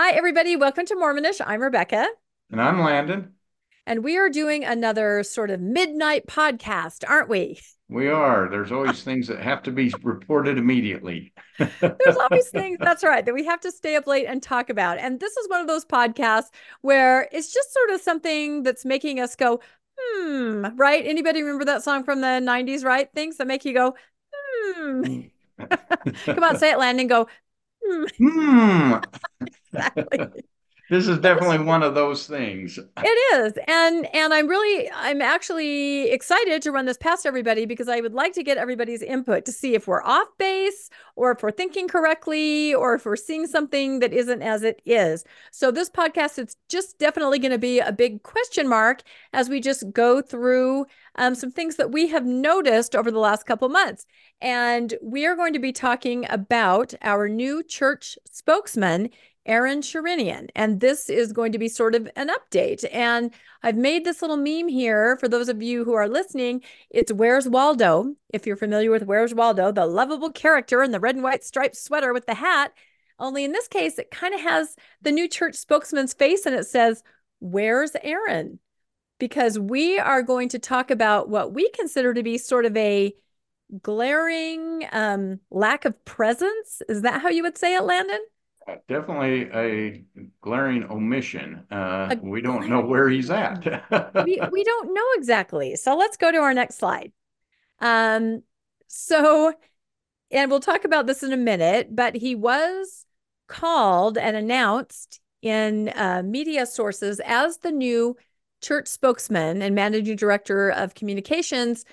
Hi, everybody. Welcome to Mormonish. I'm Rebecca. And I'm Landon. And we are doing another sort of midnight podcast, aren't we? We are. There's always things that have to be reported immediately. There's always things, that's right, that we have to stay up late and talk about. And this is one of those podcasts where it's just sort of something that's making us go, hmm, right? Anybody remember that song from the 90s, right? Things that make you go, hmm. Come on, say it, Landon. Go, hmm. hmm. exactly this is definitely one of those things. It is and and i'm really i'm actually excited to run this past everybody because i would like to get everybody's input to see if we're off base or if we're thinking correctly or if we're seeing something that isn't as it is. So this podcast it's just definitely going to be a big question mark as we just go through um, some things that we have noticed over the last couple months. And we are going to be talking about our new church spokesman Aaron Sherinian. And this is going to be sort of an update. And I've made this little meme here for those of you who are listening. It's Where's Waldo? If you're familiar with Where's Waldo, the lovable character in the red and white striped sweater with the hat. Only in this case, it kind of has the new church spokesman's face and it says, Where's Aaron? Because we are going to talk about what we consider to be sort of a glaring um, lack of presence. Is that how you would say it, Landon? Definitely a glaring omission. Uh, a we don't know where he's at. we, we don't know exactly. So let's go to our next slide. Um, so, and we'll talk about this in a minute, but he was called and announced in uh, media sources as the new church spokesman and managing director of communications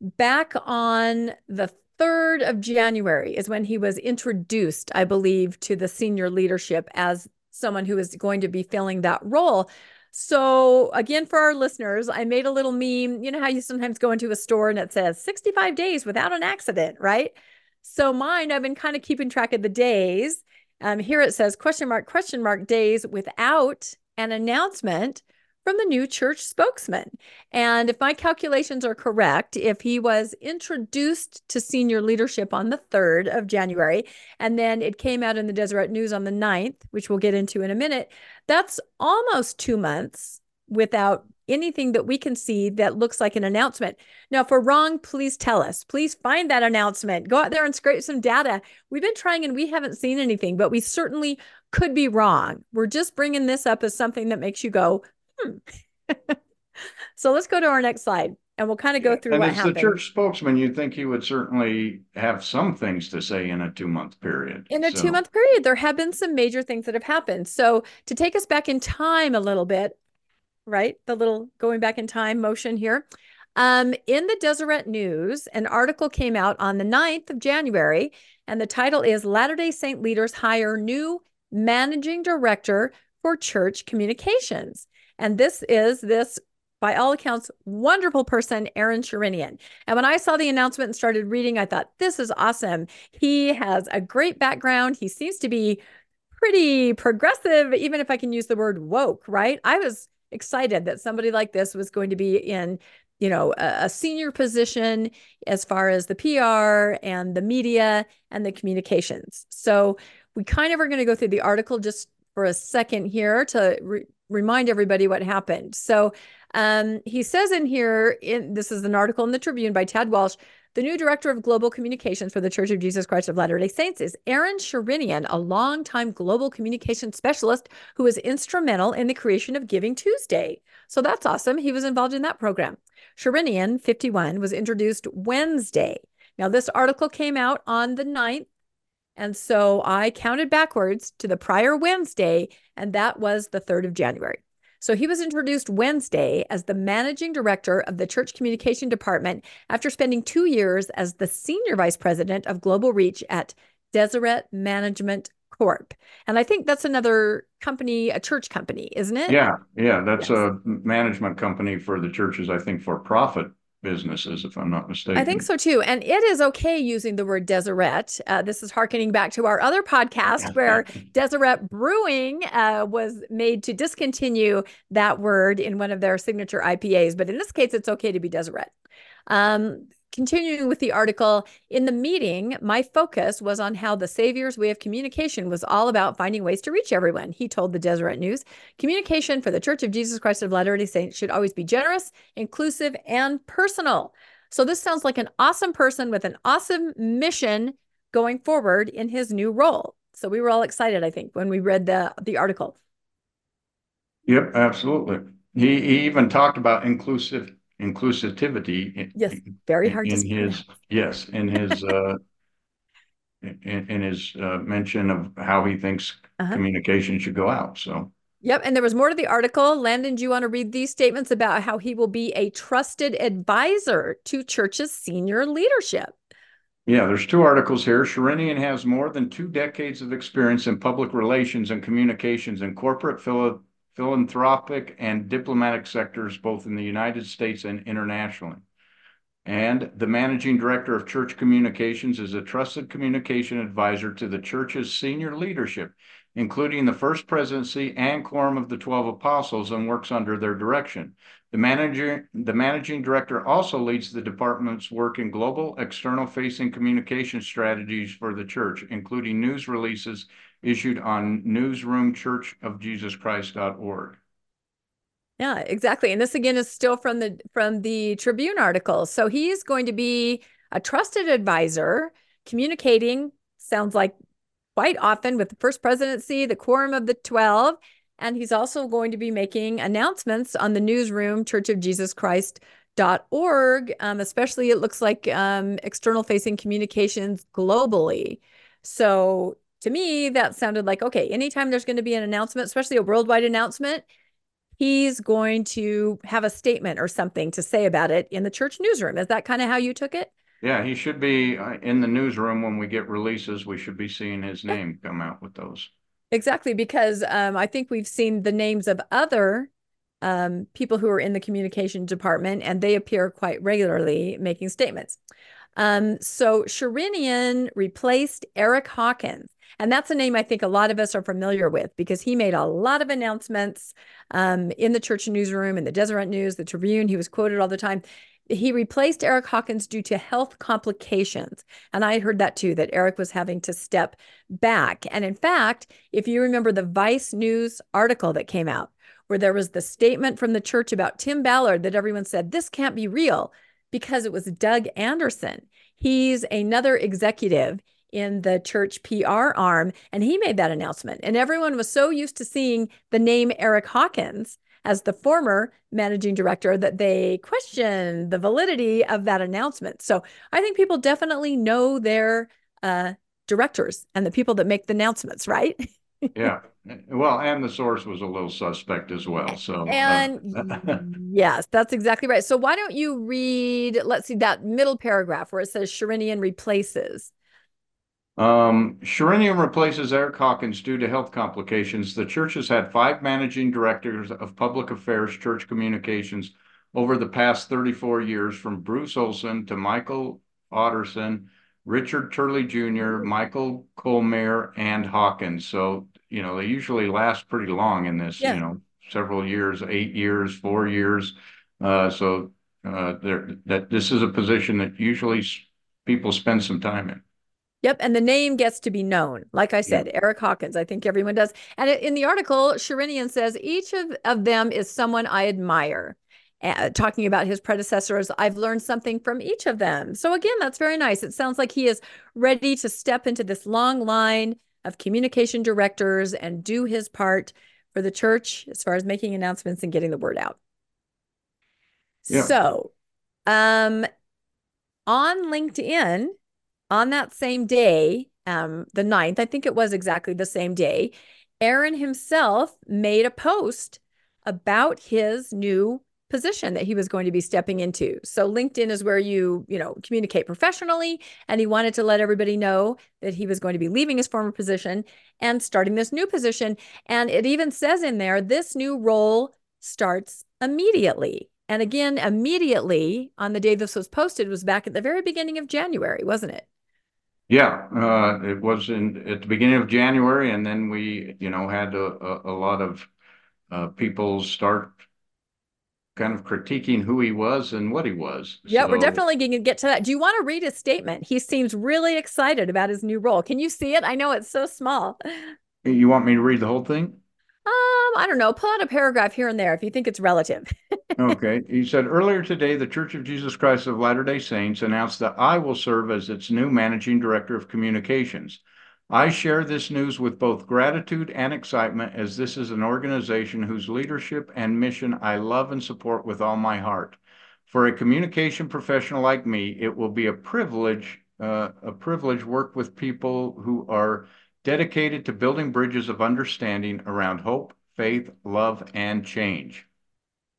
back on the 3rd of January is when he was introduced, I believe, to the senior leadership as someone who is going to be filling that role. So, again, for our listeners, I made a little meme. You know how you sometimes go into a store and it says 65 days without an accident, right? So, mine, I've been kind of keeping track of the days. Um, here it says question mark, question mark days without an announcement from the new church spokesman. And if my calculations are correct, if he was introduced to senior leadership on the 3rd of January, and then it came out in the Deseret News on the 9th, which we'll get into in a minute, that's almost two months without anything that we can see that looks like an announcement. Now, if we're wrong, please tell us. Please find that announcement. Go out there and scrape some data. We've been trying and we haven't seen anything, but we certainly could be wrong. We're just bringing this up as something that makes you go, hmm. so let's go to our next slide and we'll kind of go through and what as happened. the church spokesman, you'd think he would certainly have some things to say in a two month period. In a so. two month period, there have been some major things that have happened. So to take us back in time a little bit, right? The little going back in time motion here. Um, in the Deseret News, an article came out on the 9th of January, and the title is Latter day Saint Leaders Hire New Managing Director for Church Communications. And this is this, by all accounts, wonderful person, Aaron Sherinian. And when I saw the announcement and started reading, I thought, this is awesome. He has a great background. He seems to be pretty progressive, even if I can use the word woke, right? I was excited that somebody like this was going to be in you know a, a, senior position as far as the PR and the media and the communications. So we kind of are going to go through the article just for a second here to re- remind everybody what happened. So um, he says in here, in this is an article in the Tribune by Tad Walch. The new director of global communications for the Church of Jesus Christ of Latter day Saints is Aaron Sherinian, a longtime global communication specialist who was instrumental in the creation of Giving Tuesday. So that's awesome. He was involved in that program. Sherinian, 51, was introduced Wednesday. Now, this article came out on the 9th and so I counted backwards to the prior Wednesday, and that was the 3rd of January. So he was introduced Wednesday as the managing director of the church communication department after spending two years as the senior vice president of global reach at Deseret Management Corp. And I think that's another company, a church company, isn't it? Yeah, yeah, that's yes. a management company for the churches, I think, for profit businesses, if I'm not mistaken. I think so too. And it is okay using the word Deseret. Uh, this is harkening back to our other podcast where Deseret Brewing uh, was made to discontinue that word in one of their signature IPAs. But in this case, it's okay to be Deseret. Um, continuing with the article, in the meeting, my focus was on how the Savior's way of communication was all about finding ways to reach everyone. He told the Deseret News communication for the Church of Jesus Christ of Latter day Saints should always be generous, inclusive, and personal. So, this sounds like an awesome person with an awesome mission going forward in his new role. So, we were all excited, I think, when we read the, the article. Yep, absolutely. He, he even talked about inclusive inclusivity. Yes, very hard in, his yes in his uh, in, in, his uh, mention of how he thinks uh-huh. communication should go out. So. Yep, and there was more to the article. Landon, do you want to read these statements about how he will be a trusted advisor to church's senior leadership? Yeah, there's two articles here. Sherinian has more than two decades of experience in public relations and communications in corporate, philo- philanthropic, and diplomatic sectors, both in the United States and internationally. And the managing director of church communications is a trusted communication advisor to the church's senior leadership, including the first presidency and quorum of the 12 apostles, and works under their direction. The, manager, the managing director also leads the department's work in global external facing communication strategies for the church, including news releases issued on newsroomchurchofjesuschrist.org. Yeah, exactly. And this again is still from the from the Tribune article. So he's going to be a trusted advisor communicating sounds like quite often with the first presidency, the quorum of the 12, and he's also going to be making announcements on the newsroom Church of Jesus Christ dot org um, especially it looks like um, external facing communications globally so to me that sounded like okay anytime there's going to be an announcement especially a worldwide announcement he's going to have a statement or something to say about it in the church newsroom is that kind of how you took it yeah he should be uh, in the newsroom when we get releases we should be seeing his name come out with those Exactly, because um, I think we've seen the names of other um, people who are in the communication department, and they appear quite regularly making statements. Um, so Sherinian replaced Eric Hawkins. And that's a name I think a lot of us are familiar with because he made a lot of announcements um, in the church newsroom, in the Deseret News, the Tribune. He was quoted all the time he replaced Eric Hawkins due to health complications. And I heard that too, that Eric was having to step back. And in fact, if you remember the Vice News article that came out, where there was the statement from the church about Tim Ballard that everyone said, this can't be real because it was Doug Anderson. He's another executive in the church PR arm, and he made that announcement. And everyone was so used to seeing the name Eric Hawkins as the former managing director that they questioned the validity of that announcement. So I think people definitely know their uh, directors and the people that make the announcements, right? yeah. Well, and the source was a little suspect as well. So, uh, and uh, yes, that's exactly right. So, why don't you read, let's see, that middle paragraph where it says Sherinian replaces? Um, Sherinian replaces Eric Hawkins due to health complications. The church has had five managing directors of public affairs church communications over the past 34 years, from Bruce Olsen to Michael Otterson, Richard Turley Jr., Michael Colmere, and Hawkins. So, you know, they usually last pretty long in this, yeah. you know, several years, eight years, four years. Uh, so uh, there that this is a position that usually people spend some time in. Yep. And the name gets to be known. Like I said, yep. Eric Hawkins, I think everyone does. And in the article, Sherinian says each of, of them is someone I admire. Uh, talking about his predecessors, I've learned something from each of them. So, again, that's very nice. It sounds like he is ready to step into this long line of communication directors and do his part for the church as far as making announcements and getting the word out. Yeah. So, um, on LinkedIn, on that same day, um, the 9th, I think it was exactly the same day, Aaron himself made a post about his new position that he was going to be stepping into. So LinkedIn is where you, you know, communicate professionally and he wanted to let everybody know that he was going to be leaving his former position and starting this new position and it even says in there this new role starts immediately. And again, immediately on the day this was posted was back at the very beginning of January, wasn't it? Yeah, uh, it was in at the beginning of January, and then we, you know, had a, a, a lot of uh, people start kind of critiquing who he was and what he was. Yeah, so, we're definitely going to get to that. Do you want to read his statement? He seems really excited about his new role. Can you see it? I know it's so small. You want me to read the whole thing? Um, I don't know. Pull out a paragraph here and there if you think it's relative. okay. He said earlier today, the Church of Jesus Christ of Latter day Saints announced that I will serve as its new managing director of communications. I share this news with both gratitude and excitement, as this is an organization whose leadership and mission I love and support with all my heart. For a communication professional like me, it will be a privilege, uh, a privilege work with people who are dedicated to building bridges of understanding around hope, faith, love, and change.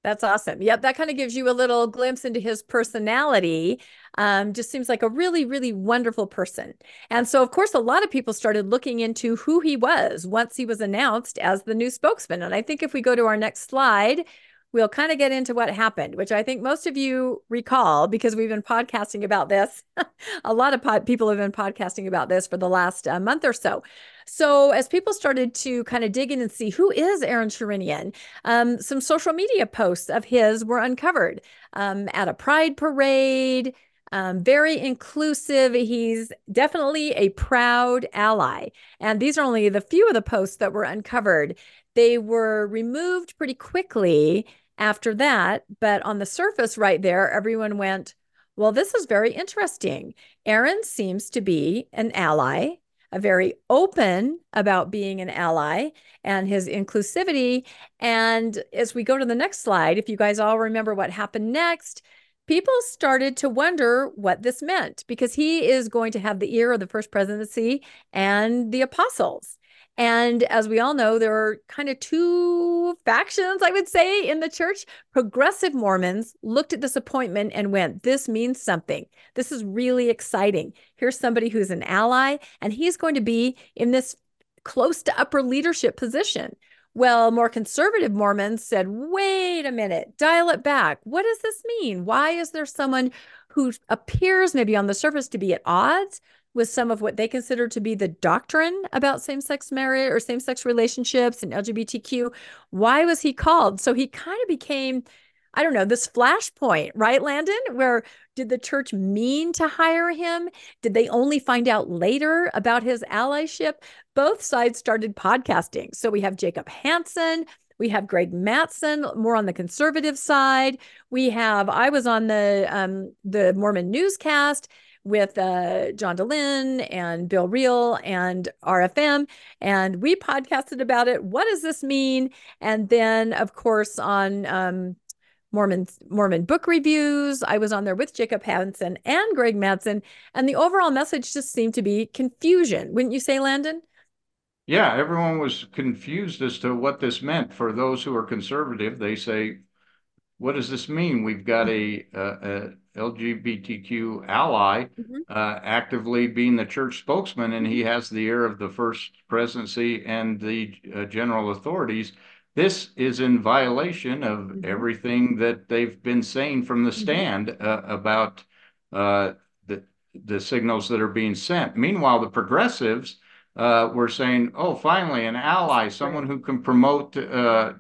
That's awesome. Yep, that kind of gives you a little glimpse into his personality. Um, just seems like a really, really wonderful person. And so, of course, a lot of people started looking into who he was once he was announced as the new spokesman. And I think if we go to our next slide, we'll kind of get into what happened, which I think most of you recall because we've been podcasting about this. a lot of pod- people have been podcasting about this for the last uh, month or so. So, as people started to kind of dig in and see who is Aaron Sherinian, um, some social media posts of his were uncovered um, at a pride parade. Um, very inclusive. He's definitely a proud ally. And these are only the few of the posts that were uncovered. They were removed pretty quickly after that. But on the surface, right there, everyone went, Well, this is very interesting. Aaron seems to be an ally, a very open about being an ally and his inclusivity. And as we go to the next slide, if you guys all remember what happened next, people started to wonder what this meant because he is going to have the ear of the first presidency and the apostles. And as we all know, there are kind of two factions, I would say, in the church. Progressive Mormons looked at this appointment and went, This means something. This is really exciting. Here's somebody who's an ally, and he's going to be in this close to upper leadership position. Well, more conservative Mormons said, wait a minute, dial it back. What does this mean? Why is there someone who appears maybe on the surface to be at odds with some of what they consider to be the doctrine about same sex marriage or same sex relationships and LGBTQ. Why was he called? So he kind of became, I don't know, this flashpoint, right, Landon? Where did the church mean to hire him? Did they only find out later about his allyship? Both sides started podcasting. So we have Jacob Hansen. We have Greg Matsen, more on the conservative side. We have I was on the um, the Mormon newscast, with uh, John Dehlin and Bill Reel and RFM. And we podcasted about it. What does this mean? And then, of course, on um, Mormon Mormon book reviews, I was on there with Jacob Hansen and Greg Matsen. And the overall message just seemed to be confusion. Wouldn't you say, Landon? Yeah, everyone was confused as to what this meant. For those who are conservative, they say, what does this mean? We've got a, a, a LGBTQ ally mm-hmm. uh, actively being the church spokesman, and he has the ear of the first presidency and the uh, general authorities. This is in violation of mm-hmm. everything that they've been saying from the mm-hmm. stand uh, about uh, the the signals that are being sent. Meanwhile, the progressives uh, were saying, "Oh, finally, an ally, someone who can promote, uh,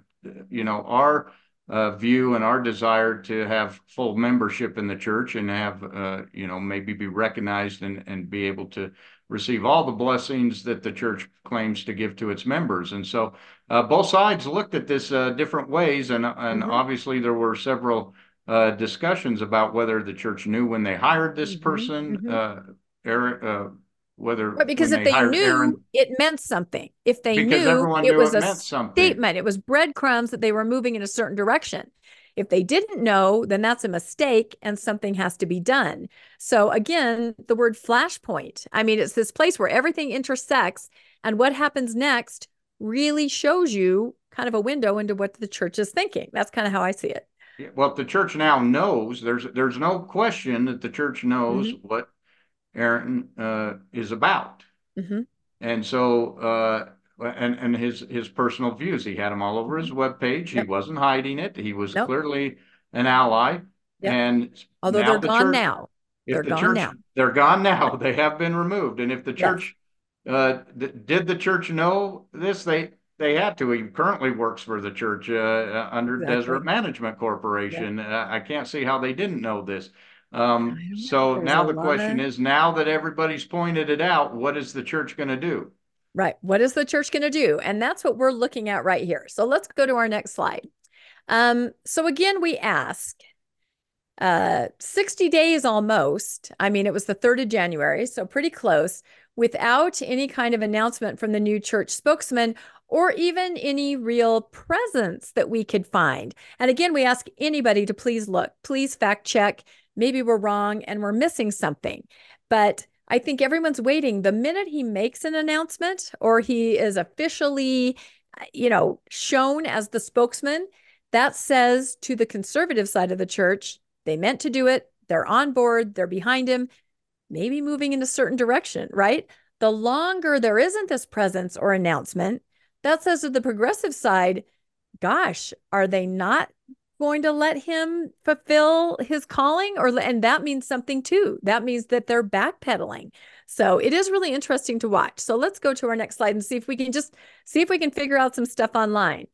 you know, our." Uh, view and our desire to have full membership in the church and have, uh, you know, maybe be recognized and, and be able to receive all the blessings that the church claims to give to its members. And so uh, both sides looked at this uh, different ways. And, and mm-hmm. obviously, there were several uh, discussions about whether the church knew when they hired this mm-hmm. person. Mm-hmm. Uh, Eric, whether right, because if they, they knew Aaron, it meant something. If they knew, knew it was it a statement. It was breadcrumbs that they were moving in a certain direction. If they didn't know then that's a mistake and something has to be done. So again the word flashpoint i mean it's this place where everything intersects and what happens next really shows you kind of a window into what the church is thinking. That's kind of how i see it. Well if the church now knows there's there's no question that the church knows mm-hmm. what Aaron uh, is about. Mm-hmm. And so, uh, and and his his personal views, he had them all over his mm-hmm. webpage. He wasn't hiding it. He was nope. clearly an ally. Yep. And although they're the gone church, now, they're the gone church, now. They're gone now. They have been removed. And if the church yes. uh, th- did the church know this, they they had to. He currently works for the church uh, uh under exactly. Deseret Management Corporation. Yeah. Uh, I can't see how they didn't know this. Um, so now the question of... is now that everybody's pointed it out, what is the church going to do? Right. What is the church going to do? And that's what we're looking at right here. So let's go to our next slide. Um, so again, we ask uh 60 days almost. I mean, it was the 3rd of January, so pretty close, without any kind of announcement from the new church spokesman or even any real presence that we could find. And again, we ask anybody to please look, please fact check. Maybe we're wrong and we're missing something. But I think everyone's waiting. The minute he makes an announcement or he is officially, you know, shown as the spokesman, that says to the conservative side of the church, they meant to do it. They're on board. They're behind him, maybe moving in a certain direction, right? The longer there isn't this presence or announcement, that says to the progressive side, gosh, are they not going to let him fulfill his calling or and that means something too that means that they're backpedaling so it is really interesting to watch so let's go to our next slide and see if we can just see if we can figure out some stuff online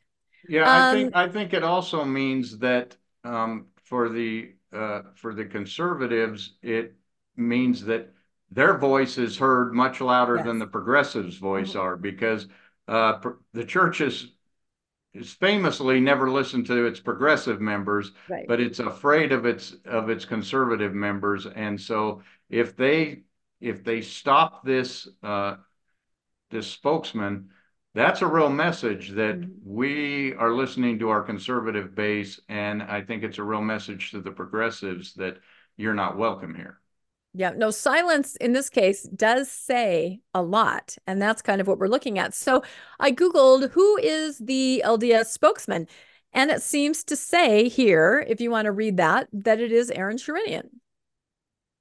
yeah um, i think i think it also means that um, for the uh, for the conservatives it means that their voice is heard much louder yes. than the progressives voice mm-hmm. are because uh, the church is is famously never listened to its progressive members, right. but it's afraid of its of its conservative members. And so if they if they stop this uh, this spokesman, that's a real message that mm-hmm. we are listening to our conservative base, and I think it's a real message to the progressives that you're not welcome here. Yeah, no, silence in this case does say a lot. And that's kind of what we're looking at. So I Googled who is the LDS spokesman. And it seems to say here, if you want to read that, that it is Aaron Sherinian.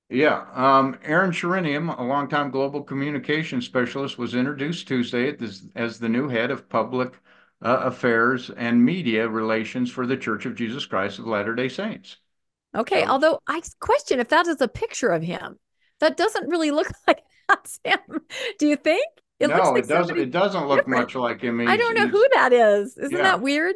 Yeah, um, Aaron Sherinian, a longtime global communication specialist, was introduced Tuesday as, as the new head of public uh, affairs and media relations for the Church of Jesus Christ of Latter day Saints. Okay, um, although I question if that is a picture of him. That doesn't really look like that's him. Do you think? It no, like it doesn't. It doesn't look different. much like him. He's, I don't know who that is. Isn't yeah. that weird?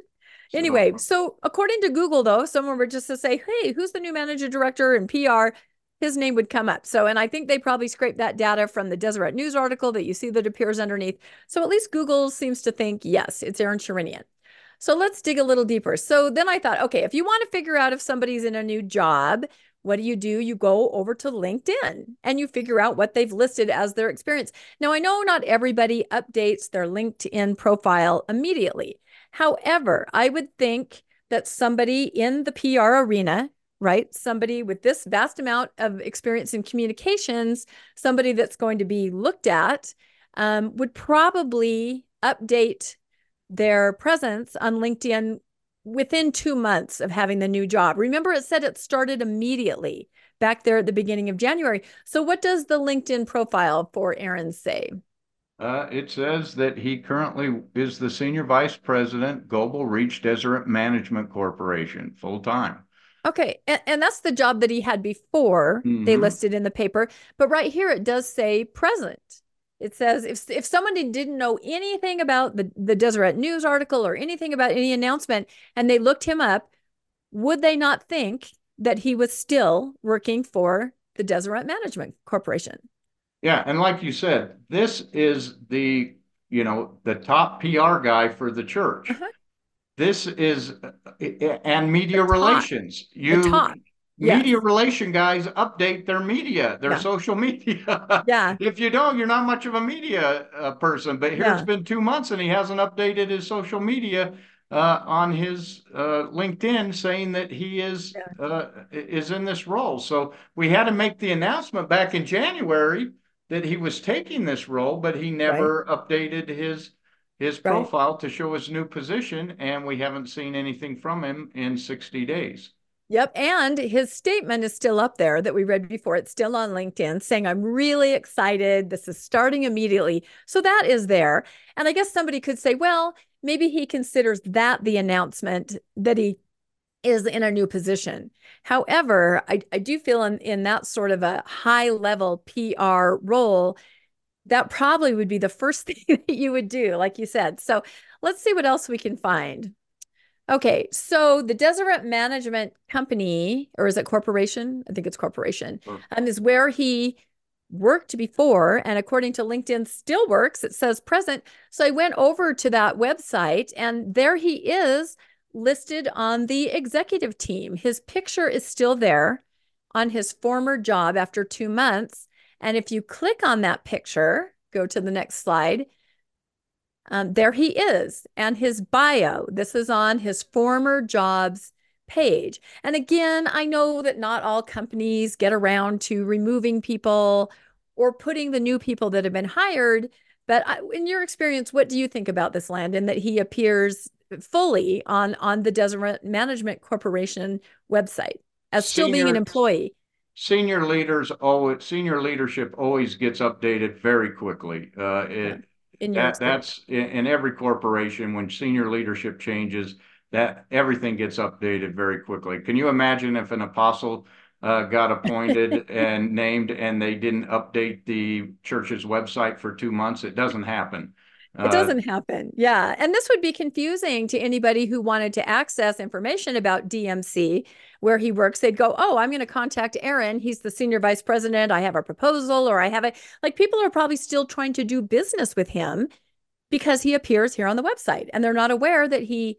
Anyway, so, so according to Google, though, someone were just to say, "Hey, who's the new manager director and PR?" His name would come up. So, and I think they probably scraped that data from the Deseret News article that you see that appears underneath. So, at least Google seems to think, yes, it's Aaron Sherinian. So let's dig a little deeper. So then I thought, okay, if you want to figure out if somebody's in a new job, what do you do? You go over to LinkedIn and you figure out what they've listed as their experience. Now, I know not everybody updates their LinkedIn profile immediately. However, I would think that somebody in the PR arena, right? Somebody with this vast amount of experience in communications, somebody that's going to be looked at, um, would probably update their presence on LinkedIn within two months of having the new job. Remember, it said it started immediately back there at the beginning of January. So, what does the LinkedIn profile for Aaron say? Uh, it says that he currently is the senior vice president, Global Reach Deseret Management Corporation, full time. Okay. And, and, that's the job that he had before mm-hmm. they listed in the paper. But right here, it does say present. It says if if someone didn't know anything about the the Deseret News article or anything about any announcement, and they looked him up, would they not think that he was still working for the Deseret Management Corporation? Yeah, and like you said, this is the you know the top PR guy for the church. Uh-huh. This is and media relations. You Yes. Media relation guys update their media, their yeah. social media. yeah. If you don't, you're not much of a media uh, person. But here yeah. it's been two months and he hasn't updated his social media uh, on his uh, LinkedIn saying that he is yeah. Uh, is in this role. So we had to make the announcement back in January that he was taking this role, but he never right. updated his his profile right. to show his new position, and we haven't seen anything from him in 60 days. Yep. And his statement is still up there that we read before. It's still on LinkedIn saying, I'm really excited. This is starting immediately. So that is there. And I guess somebody could say, well, maybe he considers that the announcement that he is in a new position. However, I, I do feel in, in that sort of a high level PR role, that probably would be the first thing that you would do, like you said. So let's see what else we can find. Okay, so the Deseret Management Company, or is it corporation? I think it's corporation, sure. um, is where he worked before. And according to LinkedIn, still works. It says present. So I went over to that website, and there he is listed on the executive team. His picture is still there on his former job after two months. And if you click on that picture, go to the next slide, um, there he is and his bio. This is on his former jobs page. And again, I know that not all companies get around to removing people or putting the new people that have been hired. But in your experience, what do you think about this Landon that he appears fully on on the Deseret Management Corporation website as still being an employee? Senior leaders always senior leadership always gets updated very quickly. Uh, it, in that, that's in, in every corporation when senior leadership changes that everything gets updated very quickly. Can you imagine if an apostle uh, got appointed and named and they didn't update the church's website for two months? It doesn't happen it uh, doesn't happen. Yeah. And this would be confusing to anybody who wanted to access information about DMC where he works. They'd go, Oh, I'm going to contact Aaron. He's the senior vice president. I have a proposal or I have a, like, people are probably still trying to do business with him because he appears here on the website and they're not aware that he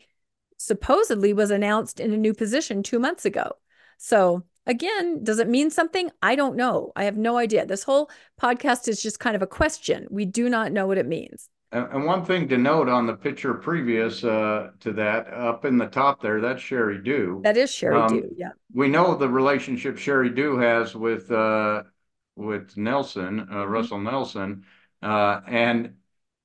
supposedly was announced in a new position two months ago. So, again, does it mean something? I don't know. I have no idea. This whole podcast is just kind of a question. We do not know what it means. And one thing to note on the picture previous uh, to that, up in the top there, that's Sheri Dew. That is Sheri um, Dew. Yeah. We know the relationship Sheri Dew has with uh, with Nelson, uh, mm-hmm. Russell Nelson, uh, and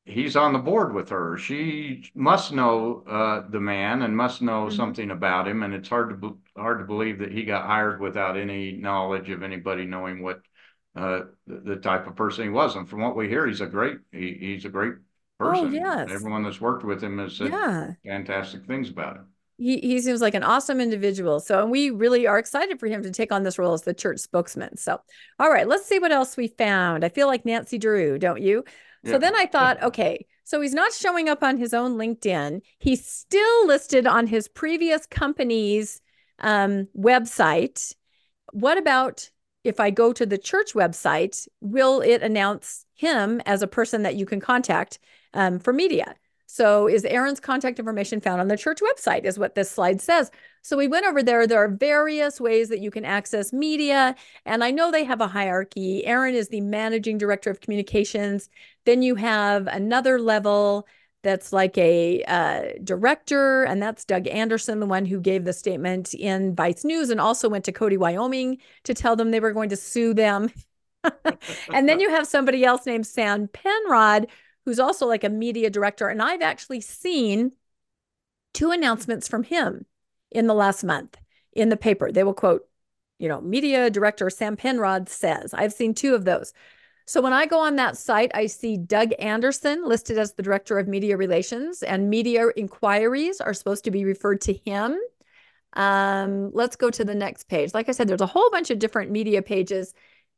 he's on the board with her. She must know uh, the man and must know mm-hmm. something about him, and it's hard to hard to believe that he got hired without any knowledge of anybody knowing what uh, the, the, type of person he was. And from what we hear, he's a great he, he's a great person. Oh, yes. Everyone that's worked with him has said yeah. fantastic things about him. He, he seems like an awesome individual. So, and we really are excited for him to take on this role as the church spokesman. So, all right, let's see what else we found. I feel like Nancy Drew, don't you? Yeah. So then I thought, okay, so he's not showing up on his own LinkedIn. He's still listed on his previous company's um, website. What about if I go to the church website, will it announce him as a person that you can contact um, for media? So, is Aaron's contact information found on the church website? Is what this slide says. So, we went over there. There are various ways that you can access media. And I know they have a hierarchy. Aaron is the managing director of communications. Then you have another level that's like a uh, director, and that's Doug Anderson, the one who gave the statement in Vice News and also went to Cody, Wyoming to tell them they were going to sue them. and then you have somebody else named Sam Penrod, who's also like a media director. And I've actually seen two announcements from him in the last month in the paper. They will quote, you know, media director Sam Penrod says. I've seen two of those. So when I go on that site, I see Doug Anderson listed as the director of media relations, and media inquiries are supposed to be referred to him. Um, let's go to the next page. Like I said, there's a whole bunch of different media pages.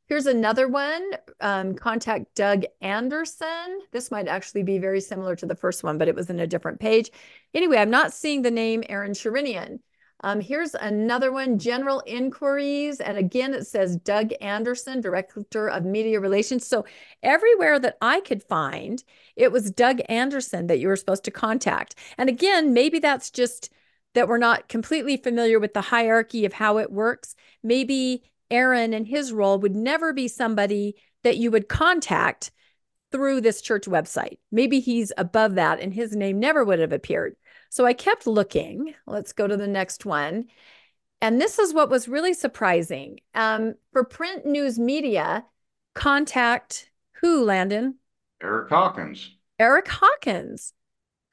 Here's another one. Um, contact Doug Anderson. This might actually be very similar to the first one, but it was in a different page. Anyway, I'm not seeing the name Aaron Sherinian. Um, here's another one, general inquiries. And again, it says Doug Anderson, Director of Media Relations. So everywhere that I could find, it was Doug Anderson that you were supposed to contact. And again, maybe that's just that we're not completely familiar with the hierarchy of how it works. Maybe Aaron and his role would never be somebody that you would contact through this church website. Maybe he's above that and his name never would have appeared. So I kept looking. Let's go to the next one. And this is what was really surprising. Um, for print news media, contact who, Landon? Eric Hawkins. Eric Hawkins,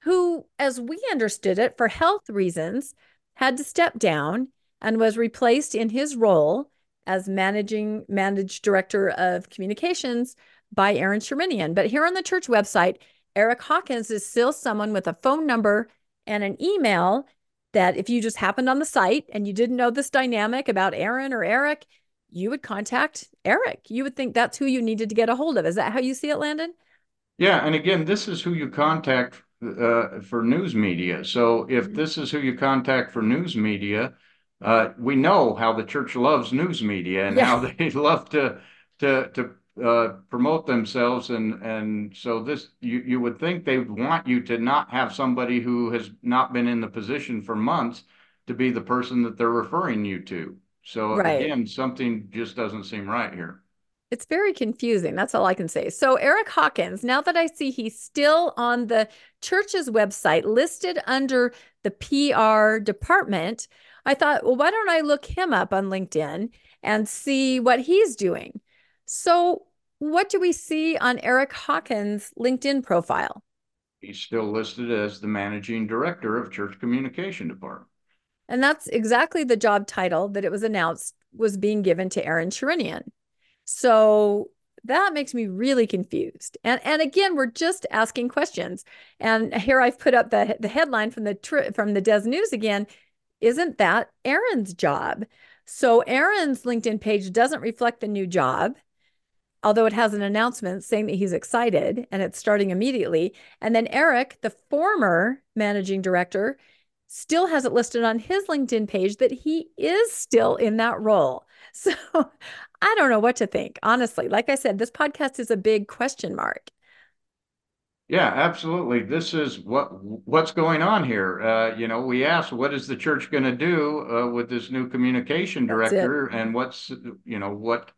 who, as we understood it, for health reasons, had to step down and was replaced in his role as managing managed director of communications by Aaron Sherinian. But here on the church website, Eric Hawkins is still someone with a phone number and an email that if you just happened on the site and you didn't know this dynamic about Aaron or Eric, you would contact Eric. You would think that's who you needed to get a hold of. Is that how you see it, Landon? Yeah, and again, this is who you contact uh, for news media. So if mm-hmm. this is who you contact for news media, uh, we know how the church loves news media and how they love to to to uh, promote themselves and and so this you you would think they would want you to not have somebody who has not been in the position for months to be the person that they're referring you to. So right. again, something just doesn't seem right here. It's very confusing. That's all I can say. So, Eric Hawkins, now that I see he's still on the church's website listed under the PR department, I thought, well, why don't I look him up on LinkedIn and see what he's doing? So, what do we see on Eric Hawkins' LinkedIn profile? He's still listed as the managing director of Church Communication Department. And that's exactly the job title that it was announced was being given to Aaron Sherinian. So that makes me really confused. And and again, we're just asking questions. And here I've put up the the headline from the from the Des News again. Isn't that Aaron's job? So Aaron's LinkedIn page doesn't reflect the new job, although it has an announcement saying that he's excited and it's starting immediately. And then Eric, the former managing director, still has it listed on his LinkedIn page that he is still in that role. So I don't know what to think, honestly. Like I said, this podcast is a big question mark. Yeah, absolutely. This is what what's going on here. Uh, you know, we asked, what is the church going to do uh, with this new communication director, and what's you know what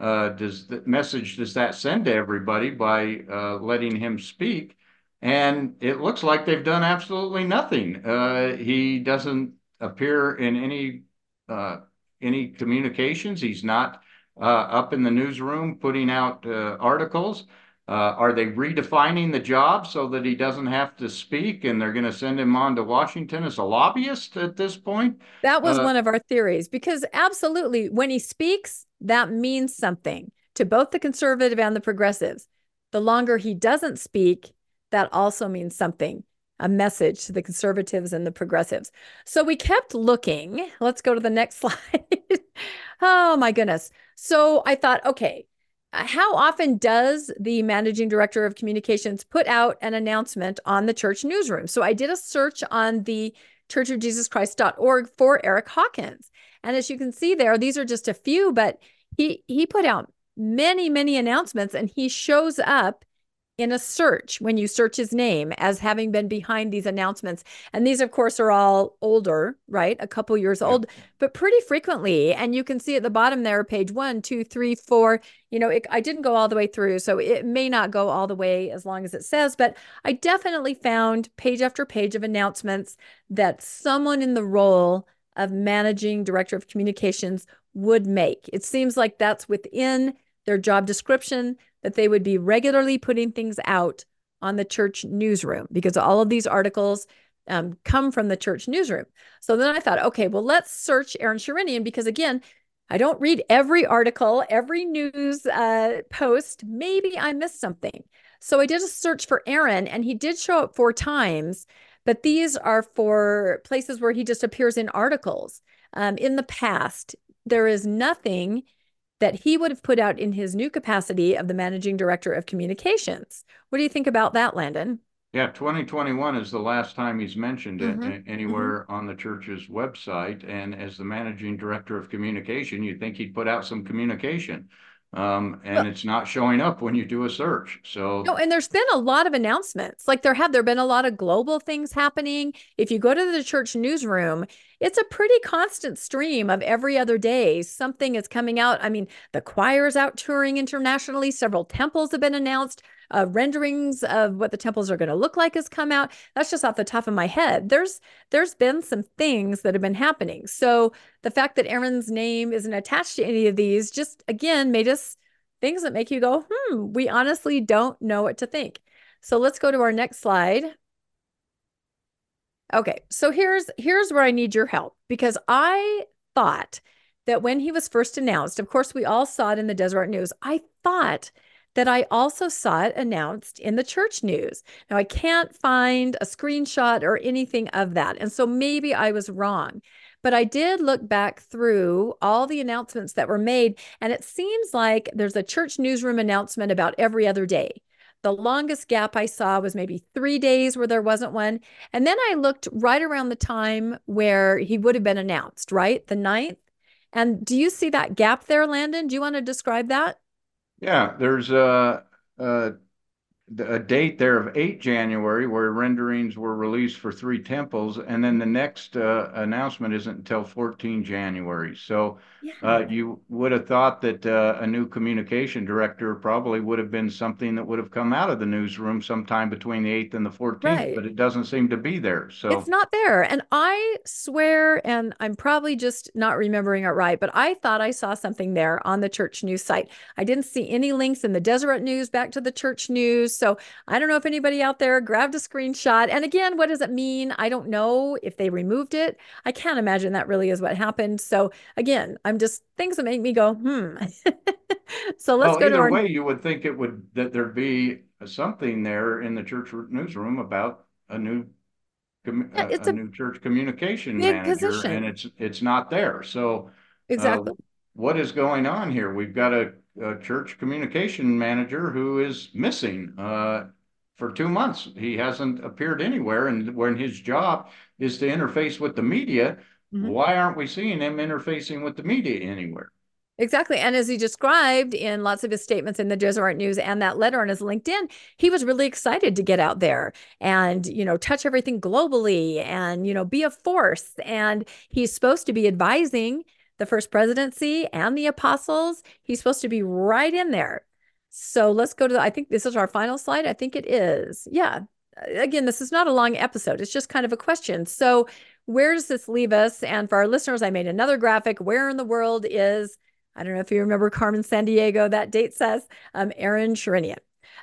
uh, does the message does that send to everybody by uh, letting him speak? And it looks like they've done absolutely nothing. Uh, he doesn't appear in any uh, any communications. He's not up in the newsroom putting out articles. Uh, are they redefining the job so that he doesn't have to speak and they're going to send him on to Washington as a lobbyist at this point? That was uh, one of our theories because absolutely, when he speaks, that means something to both the conservative and the progressives. The longer he doesn't speak, that also means something a message to the conservatives and the progressives. So we kept looking. Let's go to the next slide. oh my goodness. So I thought, okay, uh, how often does the managing director of communications put out an announcement on the church newsroom? So I did a search on the churchofjesuschrist.org for Eric Hawkins. And as you can see there, these are just a few, but he he put out many, many announcements and he shows up in a search when you search his name as having been behind these announcements. And these, of course, are all older, right? A couple years old, but pretty frequently. And you can see at the bottom there, page one, two, three, four. You know, it, I didn't go all the way through, so it may not go all the way as long as it says, but I definitely found page after page of announcements that someone in the role of managing director of communications would make. It seems like that's within their job description that they would be regularly putting things out on the church newsroom because all of these articles um, come from the church newsroom. So then I thought, okay, well, let's search Aaron Sherinian because again, I don't read every article, every news uh, post. Maybe I missed something. So I did a search for Aaron and he did show up four times, but these are for places where he just appears in articles. Um, in the past, there is nothing that he would have put out in his new capacity of the managing director of communications. What do you think about that, Landon? Yeah, 2021 is the last time he's mentioned it mm-hmm. anywhere mm-hmm. on the church's website. And as the managing director of communication, you'd think he'd put out some communication. Um, and it's not showing up when you do a search. So no, and there's been a lot of announcements. Like there have there been a lot of global things happening. If you go to the church newsroom, it's a pretty constant stream of every other day. Something is coming out. I mean, the choir is out touring internationally. Several temples have been announced uh, renderings of what the temples are going to look like has come out. That's just off the top of my head. There's there's been some things that have been happening. So the fact that Aaron's name isn't attached to any of these just again made us things that make you go, hmm, we honestly don't know what to think. So let's go to our next slide. Okay, so here's here's where I need your help because I thought that when he was first announced, of course, we all saw it in the Deseret News. I thought that I also saw it announced in the church news. Now, I can't find a screenshot or anything of that. And so maybe I was wrong. But I did look back through all the announcements that were made, and it seems like there's a church newsroom announcement about every other day. The longest gap I saw was maybe three days where there wasn't one. And then I looked right around the time where he would have been announced, right? The ninth. And do you see that gap there, Landon? Do you want to describe that? Yeah, there's a, a a date there of 8 January where renderings were released for three temples, and then the next uh, announcement isn't until 14 January. So yeah. uh, you would have thought that uh, a new communication director probably would have been something that would have come out of the newsroom sometime between the 8th and the 14th, right. but it doesn't seem to be there. So it's not there. And I swear, and I'm probably just not remembering it right, but I thought I saw something there on the church news site. I didn't see any links in the Deseret News back to the church news. So I don't know if anybody out there grabbed a screenshot. And again, what does it mean? I don't know if they removed it. I can't imagine that really is what happened. So again, I'm just things that make me go, hmm. so let's well, go either to our... way. You would think it would that there'd be something there in the church newsroom about a new yeah, it's a, a, new church communication manager, position. and it's it's not there. So uh, exactly, uh, what is going on here? We've got a a church communication manager who is missing uh, for two months. He hasn't appeared anywhere, and when his job is to interface with the media, mm-hmm. why aren't we seeing him interfacing with the media anywhere? Exactly. And as he described in lots of his statements in the Deseret News and that letter on his LinkedIn, he was really excited to get out there and, you know, touch everything globally and, you know, be a force. And he's supposed to be advising the first presidency and the apostles. He's supposed to be right in there. So let's go to the, I think this is our final slide. I think it is. Yeah. Again, this is not a long episode. It's just kind of a question. So where does this leave us? And for our listeners, I made another graphic. Where in the world is, I don't know if you remember Carmen Sandiego, that date says, um, Aaron Sherinian.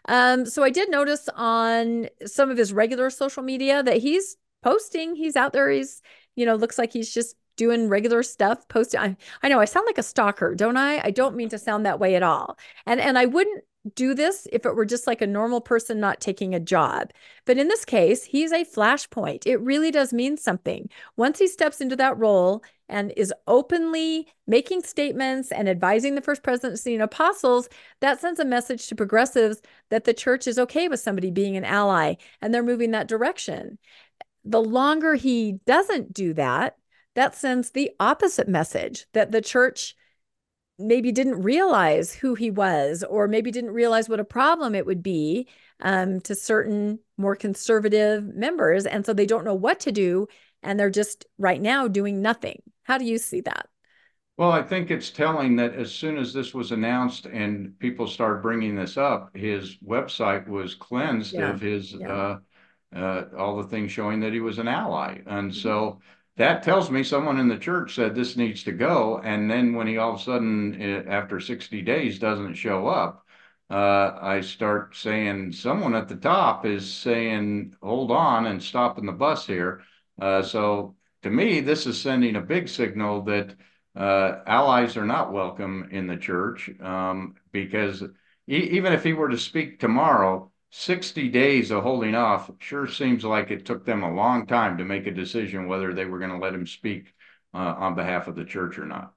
Um, so I did notice on some of his regular social media that he's posting, he's out there, he's, you know, looks like he's just doing regular stuff, posting. I, I know I sound like a stalker, don't I? I don't mean to sound that way at all. And and I wouldn't do this if it were just like a normal person not taking a job. But in this case, he's a flashpoint. It really does mean something. Once he steps into that role and is openly making statements and advising the first presidency and apostles, that sends a message to progressives that the church is okay with somebody being an ally and they're moving that direction. The longer he doesn't do that, that sends the opposite message that the church maybe didn't realize who he was or maybe didn't realize what a problem it would be um, to certain more conservative members and so they don't know what to do and they're just right now doing nothing how do you see that well i think it's telling that as soon as this was announced and people started bringing this up his website was cleansed yeah. of his yeah. uh, uh, all the things showing that he was an ally and mm-hmm. so that tells me someone in the church said this needs to go. And then when he all of a sudden, eh, after 60 days, doesn't show up, uh, I start saying someone at the top is saying, hold on and stopping the bus here. Uh, so to me, this is sending a big signal that uh, allies are not welcome in the church um, because e even if he were to speak tomorrow, 60 days of holding off sure seems like it took them a long time to make a decision whether they were going to let him speak uh, on behalf of the church or not.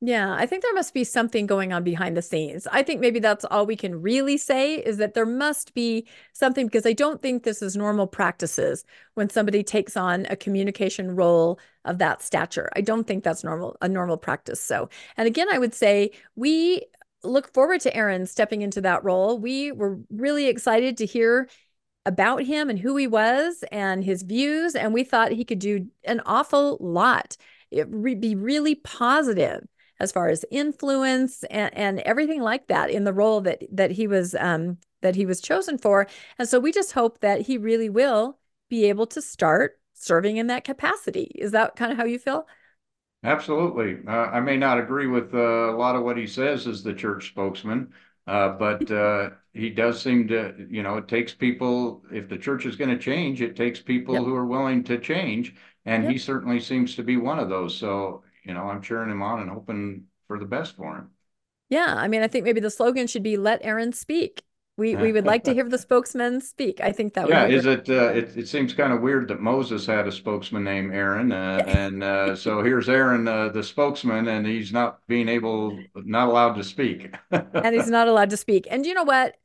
Yeah, I think there must be something going on behind the scenes. I think maybe that's all we can really say is that there must be something because I don't think this is normal practices when somebody takes on a communication role of that stature. I don't think that's normal a normal practice. So, and again, I would say we look forward to Aaron stepping into that role. We were really excited to hear about him and who he was and his views. And we thought he could do an awful lot. It would be really positive as far as influence and, and everything like that in the role that that he was um, that he was chosen for. And so we just hope that he really will be able to start serving in that capacity. Is that kind of how you feel? Absolutely. Uh, I may not agree with uh, a lot of what he says as the church spokesman, uh, but uh, he does seem to, you know, it takes people, if the church is going to change, it takes people yep. who are willing to change. And yep. he certainly seems to be one of those. So, you know, I'm cheering him on and hoping for the best for him. Yeah. I mean, I think maybe the slogan should be let Aaron speak. We we would like to hear the spokesman speak. I think that would yeah. be Is it, uh, it? It seems kind of weird that Moses had a spokesman named Aaron, uh, and uh, so here's Aaron, uh, the spokesman, and he's not being able, not allowed to speak. and he's not allowed to speak. And you know what?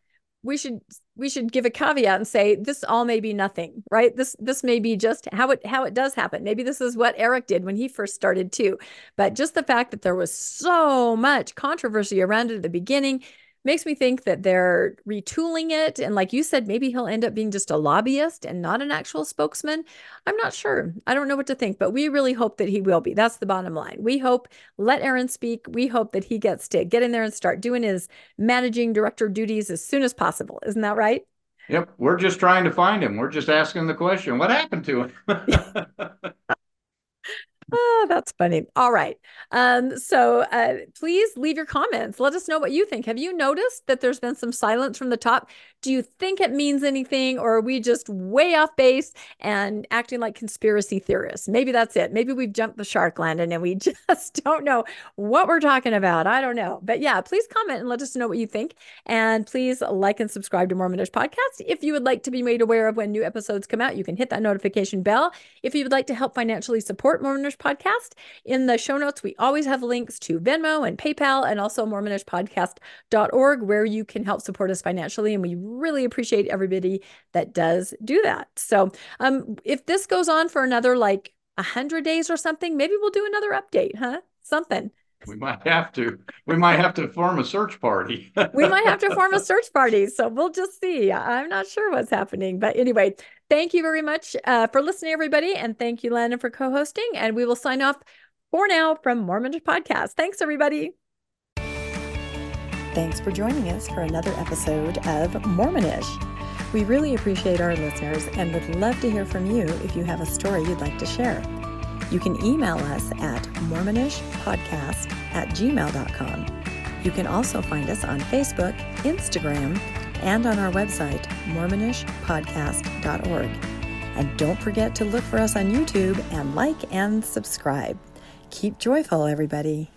we should we should give a caveat and say this all may be nothing right this this may be just how it how it does happen maybe this is what eric did when he first started too but just the fact that there was so much controversy around it at the beginning makes me think that they're retooling it. And like you said, maybe he'll end up being just a lobbyist and not an actual spokesman. I'm not sure. I don't know what to think, but we really hope that he will be. That's the bottom line. We hope, let Aaron speak. We hope that he gets to get in there and start doing his managing director duties as soon as possible. Isn't that right? Yep. We're just trying to find him. We're just asking the question what happened to him? Oh, that's funny. All right. Um, so uh, please leave your comments. Let us know what you think. Have you noticed that there's been some silence from the top? Do you think it means anything, or are we just way off base and acting like conspiracy theorists? Maybe that's it. Maybe we've jumped the shark, Landon, and we just don't know what we're talking about. I don't know. But yeah, please comment and let us know what you think. And please like and subscribe to Mormonish Podcast. If you would like to be made aware of when new episodes come out, you can hit that notification bell. If you would like to help financially support Mormonish podcast. In the show notes, we always have links to Venmo and PayPal and also mormonishpodcast.org where you can help support us financially. And we really appreciate everybody that does do that. So um, if this goes on for another like 100 days or something, maybe we'll do another update, huh? Something. We might have to. We might have to form a search party. we might have to form a search party. So we'll just see. I'm not sure what's happening. But anyway, thank you very much uh, for listening, everybody. And thank you, Landon, for co hosting. And we will sign off for now from Mormonish Podcast. Thanks, everybody. Thanks for joining us for another episode of Mormonish. We really appreciate our listeners and would love to hear from you if you have a story you'd like to share. You can email us at mormonishpodcast at gmail.com. You can also find us on Facebook, Instagram, and on our website, mormonishpodcast.org. And don't forget to look for us on YouTube and like and subscribe. Keep joyful, everybody.